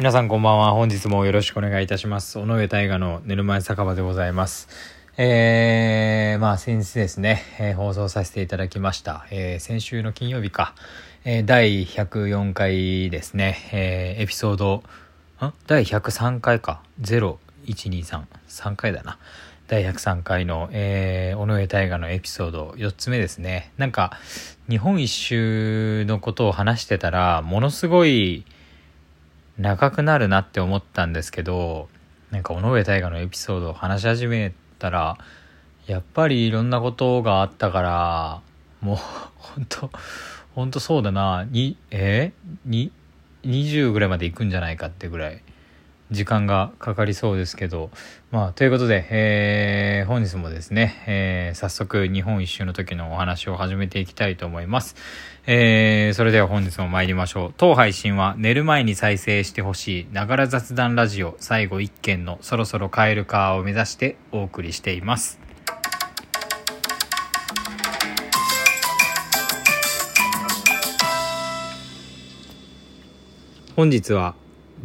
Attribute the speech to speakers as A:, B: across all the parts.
A: 皆さんこんばんは。本日もよろしくお願いいたします。尾上大河の寝る前酒場でございます。えー、まあ先日ですね、えー、放送させていただきました。えー、先週の金曜日か、えー、第104回ですね、えー、エピソード、ん？第103回か。0、1、2、3。3回だな。第103回の、えー、尾上大河のエピソード4つ目ですね。なんか、日本一周のことを話してたら、ものすごい、長くなるなって思ったんですけどなんか尾上大河のエピソードを話し始めたらやっぱりいろんなことがあったからもう本当本当そうだな。にえ？ー、20ぐらいまで行くんじゃないかってぐらい。時間がかかりそうですけど、まあ、ということで、えー、本日もですね、えー、早速日本一周の時のお話を始めていきたいと思います。えー、それでは本日も参りましょう。当配信は寝る前に再生してほしい、ながら雑談ラジオ最後一件のそろそろ帰るかを目指してお送りしています。本日は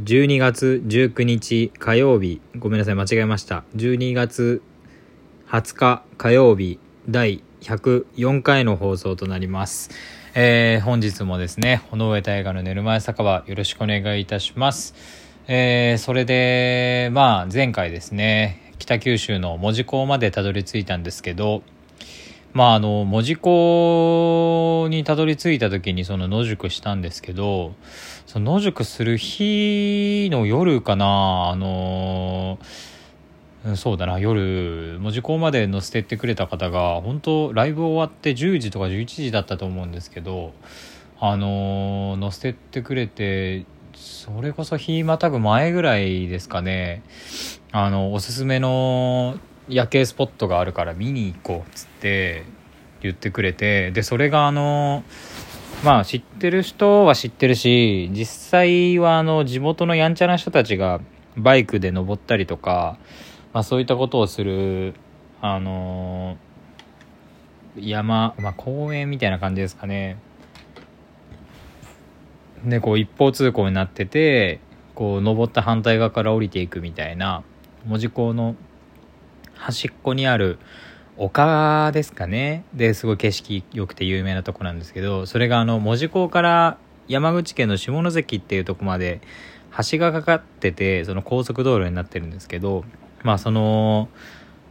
A: 12月19日火曜日。ごめんなさい間違えました。12月20日火曜日第104回の放送となります、えー、本日もですね尾上大河の寝る前酒場よろしくお願いいたします。えー、それでまあ前回ですね北九州の門司港までたどり着いたんですけどまああの門司港にたどり着いた時にその野宿したんですけどその野宿する日の夜かな。あのそうだな。夜門司港まで乗せてってくれた方が本当ライブ終わって10時とか11時だったと思うんですけどあの乗せてってくれてそれこそ日またぐ前ぐらいですかね。あのおすすめの夜景スポットがあるから見に行こうっつって言ってくれてでそれがあのまあ知ってる人は知ってるし実際はあの地元のやんちゃな人たちがバイクで登ったりとか、まあ、そういったことをするあの山、まあ、公園みたいな感じですかね。でこう一方通行になっててこう登った反対側から降りていくみたいな門司港の端っこにある丘ですかね。ですごい景色良くて有名なとこなんですけどそれがあの門司港から山口県の下関っていうとこまで橋がかかっててその高速道路になってるんですけどまあその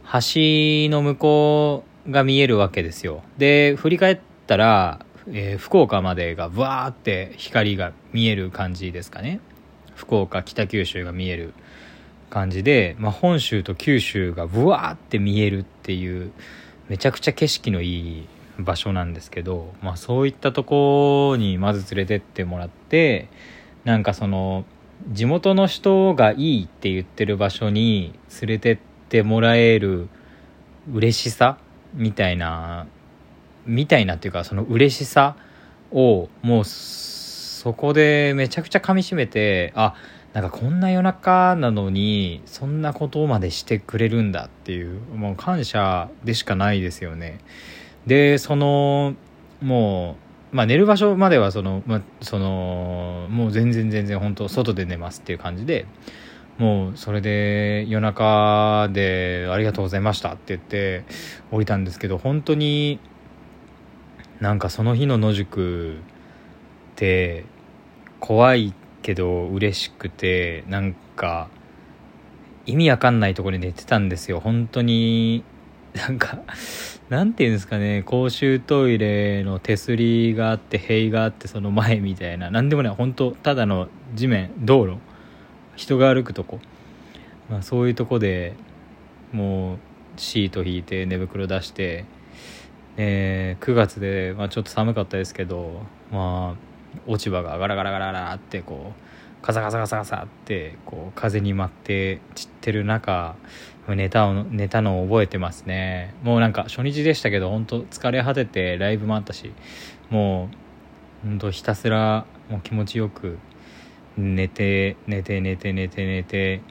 A: 橋の向こうが見えるわけですよ。で振り返ったら、えー、福岡までがブワーって光が見える感じですかね。福岡北九州が見える。感じで、まあ、本州と九州がブワーって見えるっていうめちゃくちゃ景色のいい場所なんですけど、まあ、そういったとこにまず連れてってもらってなんかその地元の人がいいって言ってる場所に連れてってもらえる嬉しさみたいなみたいなっていうかその嬉しさをもうそこでめちゃくちゃかみしめてあなんかこんな夜中なのにそんなことまでしてくれるんだっていうもう感謝でしかないですよね。でそのもうまあ寝る場所まではその,、ま、そのもう全然全然本当外で寝ますっていう感じでもうそれで夜中で「ありがとうございました」って言って降りたんですけど本当になんかその日の野宿って怖いけど嬉しくてなんか意味わかんないところで寝てたんですよ。本当に なんかなんていうんですかね。公衆トイレの手すりがあって塀があってその前みたいな。何でもない。本当ただの地面道路。人が歩くとこ、まあ、そういうとこでもうシート引いて寝袋出して、えー、9月で、まあ、ちょっと寒かったですけど。まあ落ち葉がガラガラガラガラってこうカサカサカサカサってこう風に舞って散ってる中寝たを寝たのを覚えてますね。もうなんか初日でしたけど本当疲れ果ててライブもあったしもう本当ひたすらもう気持ちよく寝て寝て寝て寝て寝て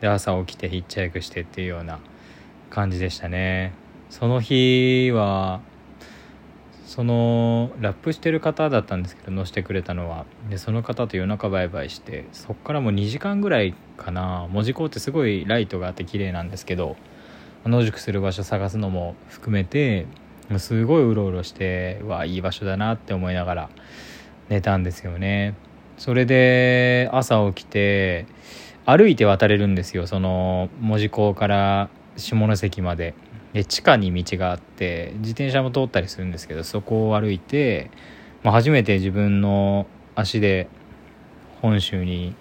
A: で朝起きてヒッチハイクしてっていうような感じでしたね。その日はそのラップしてる方だったんですけど乗せてくれたのは。でその方と夜中バイバイしてそっからもう2時間ぐらいかな。門司港ってすごいライトがあって綺麗なんですけど野宿する場所探すのも含めてすごいうろうろしてわいい場所だなって思いながら寝たんですよね。それで朝起きて歩いて渡れるんですよ。その門司港から下関まで。で地下に道があって自転車も通ったりするんですけどそこを歩いて、まあ、初めて自分の足で本州に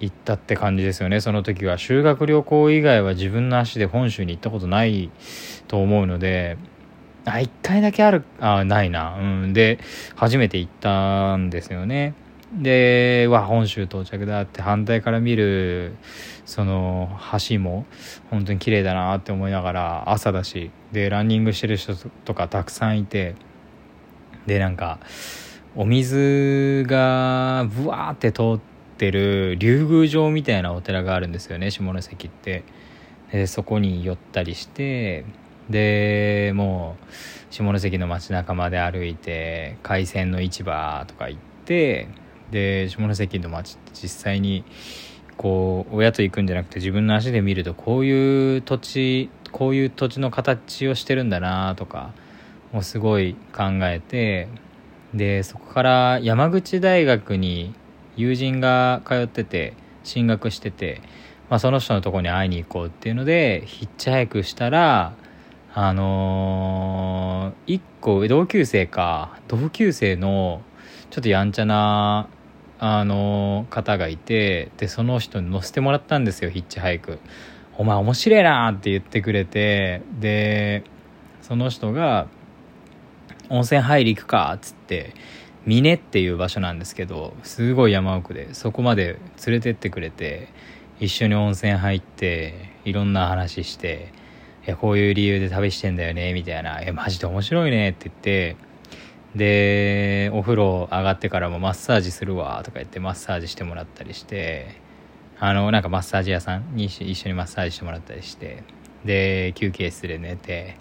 A: 行ったって感じですよね。その時は修学旅行以外は自分の足で本州に行ったことないと思うのであ1回だけあるあないな。うん。で初めて行ったんですよね。でわ本州到着だって反対から見るその橋も本当に綺麗だなって思いながら朝だしでランニングしてる人とかたくさんいてでなんかお水がブワーって通ってる竜宮城みたいなお寺があるんですよね下関って。でそこに寄ったりしてでもう下関の街中まで歩いて海鮮の市場とか行ってで下関の町って実際にこう親と行くんじゃなくて自分の足で見るとこういう土地こういう土地の形をしてるんだなとかもうすごい考えてでそこから山口大学に友人が通ってて進学してて、まあ、その人のとこに会いに行こうっていうのでヒッチハイクしたらあのー、1個同級生か同級生のちょっとやんちゃなあの方がいてでその人に乗せてもらったんですよヒッチハイク。お前面白いなって言ってくれてでその人が温泉入り行くかっつって峰っていう場所なんですけどすごい山奥でそこまで連れてってくれて一緒に温泉入っていろんな話して「いやこういう理由で旅してんだよね」みたいな「えマジで面白いね」って言ってでお風呂上がってからもマッサージするわとか言ってマッサージしてもらったりしてあのなんかマッサージ屋さんに一緒にマッサージしてもらったりしてで休憩室で寝て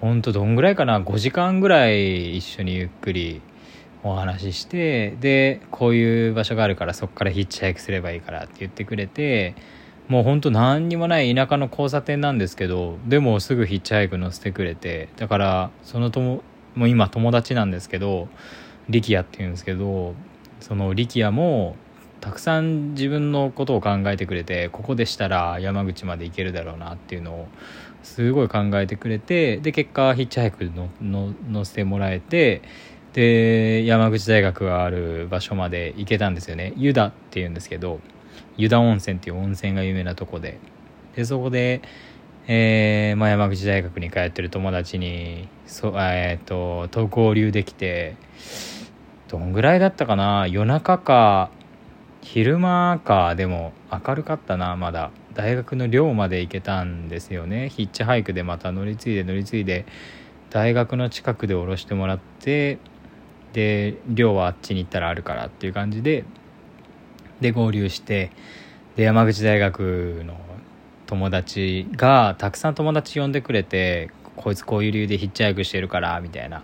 A: ほんとどんぐらいかな5時間ぐらい一緒にゆっくりお話ししてでこういう場所があるからそこからヒッチハイクすればいいからって言ってくれてもうほんと何にもない田舎の交差点なんですけどでもすぐヒッチハイク乗せてくれてだからその友もう今友達なんですけど力也っていうんですけどその力也もたくさん自分のことを考えてくれてここでしたら山口まで行けるだろうなっていうのをすごい考えてくれてで結果ヒッチハイクの乗せてもらえてで山口大学がある場所まで行けたんですよね。湯田っていうんですけど湯田温泉っていう温泉が有名なとこで。でそこでえーまあ、山口大学に通ってる友達にそ、えーと、と合流できてどんぐらいだったかな？夜中か昼間かでも明るかったなまだ。大学の寮まで行けたんですよね。ヒッチハイクでまた乗り継いで乗り継いで大学の近くで降ろしてもらってで寮はあっちに行ったらあるからっていう感じでで合流してで山口大学の友達がたくさん友達呼んでくれてこいつこういう理由でヒッチハイクしてるからみたいな。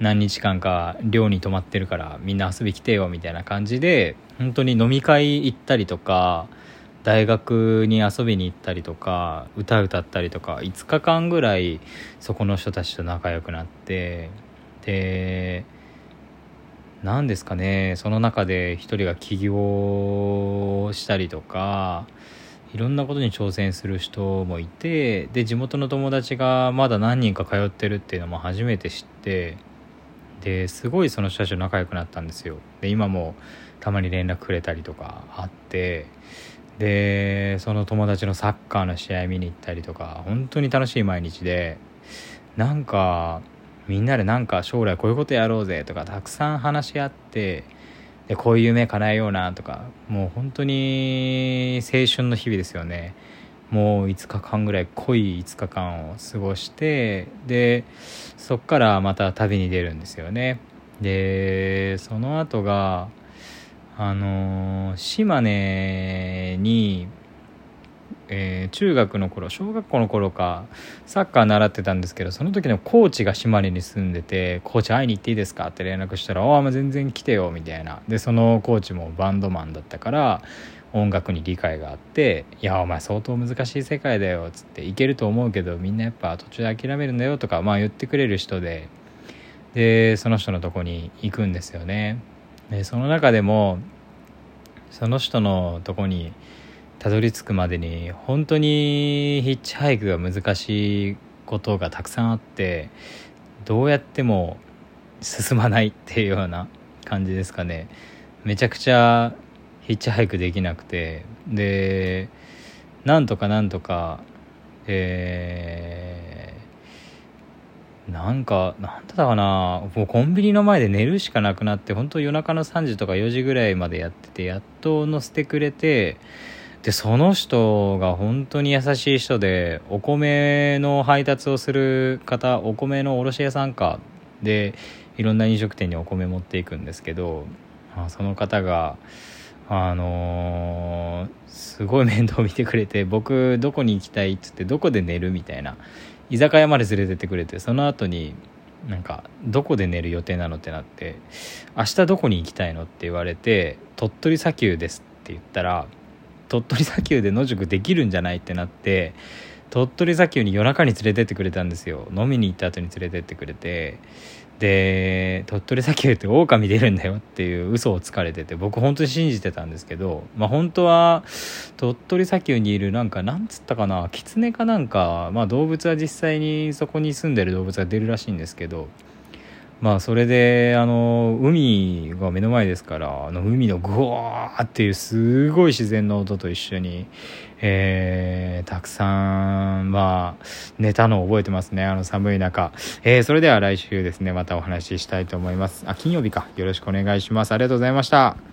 A: 何日間か寮に泊まってるからみんな遊び来てよみたいな感じで本当に飲み会行ったりとか大学に遊びに行ったりとか歌歌ったりとか5日間ぐらいそこの人たちと仲良くなってで何ですかねその中で一人が起業したりとかいろんなことに挑戦する人もいてで地元の友達がまだ何人か通ってるっていうのも初めて知ってですごいその人たちと仲良くなったんですよ。で今もたまに連絡くれたりとかあってでその友達のサッカーの試合見に行ったりとか本当に楽しい毎日でなんかみんなでなんか将来こういうことやろうぜとかたくさん話し合ってでこういう夢叶えようなとかもう本当に青春の日々ですよね。もう5日間ぐらい濃い5日間を過ごしてでそっからまた旅に出るんですよね。でその後があの島根にえー、中学の頃小学校の頃かサッカー習ってたんですけどその時のコーチが島根に住んでて「コーチ会いに行っていいですか?」って連絡したら「ああ全然来てよ」みたいなでそのコーチもバンドマンだったから音楽に理解があって「いやお前相当難しい世界だよ」っつって「いけると思うけどみんなやっぱ途中で諦めるんだよ」とかまあ言ってくれる人ででその人のとこに行くんですよねでその中でもその人のとこにたどり着くまでに本当にヒッチハイクが難しいことがたくさんあってどうやっても進まないっていうような感じですかね。めちゃくちゃヒッチハイクできなくてでなんとかなんとかえー、なんかなんだったかな。もうコンビニの前で寝るしかなくなって本当夜中の3時とか4時ぐらいまでやっててやっと乗せてくれてでその人が本当に優しい人でお米の配達をする方お米の卸屋さんかでいろんな飲食店にお米持っていくんですけどその方があのー、すごい面倒見てくれて僕どこに行きたいっつってどこで寝るみたいな居酒屋まで連れてってくれてその後になんかどこで寝る予定なのってなって明日どこに行きたいのって言われて鳥取砂丘ですって言ったら鳥取砂丘で野宿できるんじゃないってなって鳥取砂丘に夜中に連れてってくれたんですよ。飲みに行った後に連れてってくれて。で鳥取砂丘って狼出るんだよっていう嘘をつかれてて僕本当に信じてたんですけどまあ本当は鳥取砂丘にいるなんかなんつったかなキツネかなんかまあ動物は実際にそこに住んでる動物が出るらしいんですけどまあそれであの海が目の前ですからあの海のグワーっていうすごい自然の音と一緒に、えー、たくさんまあ寝たのを覚えてますね。あの寒い中、えー、それでは来週ですねまたお話ししたいと思います。あ金曜日か。よろしくお願いします。ありがとうございました。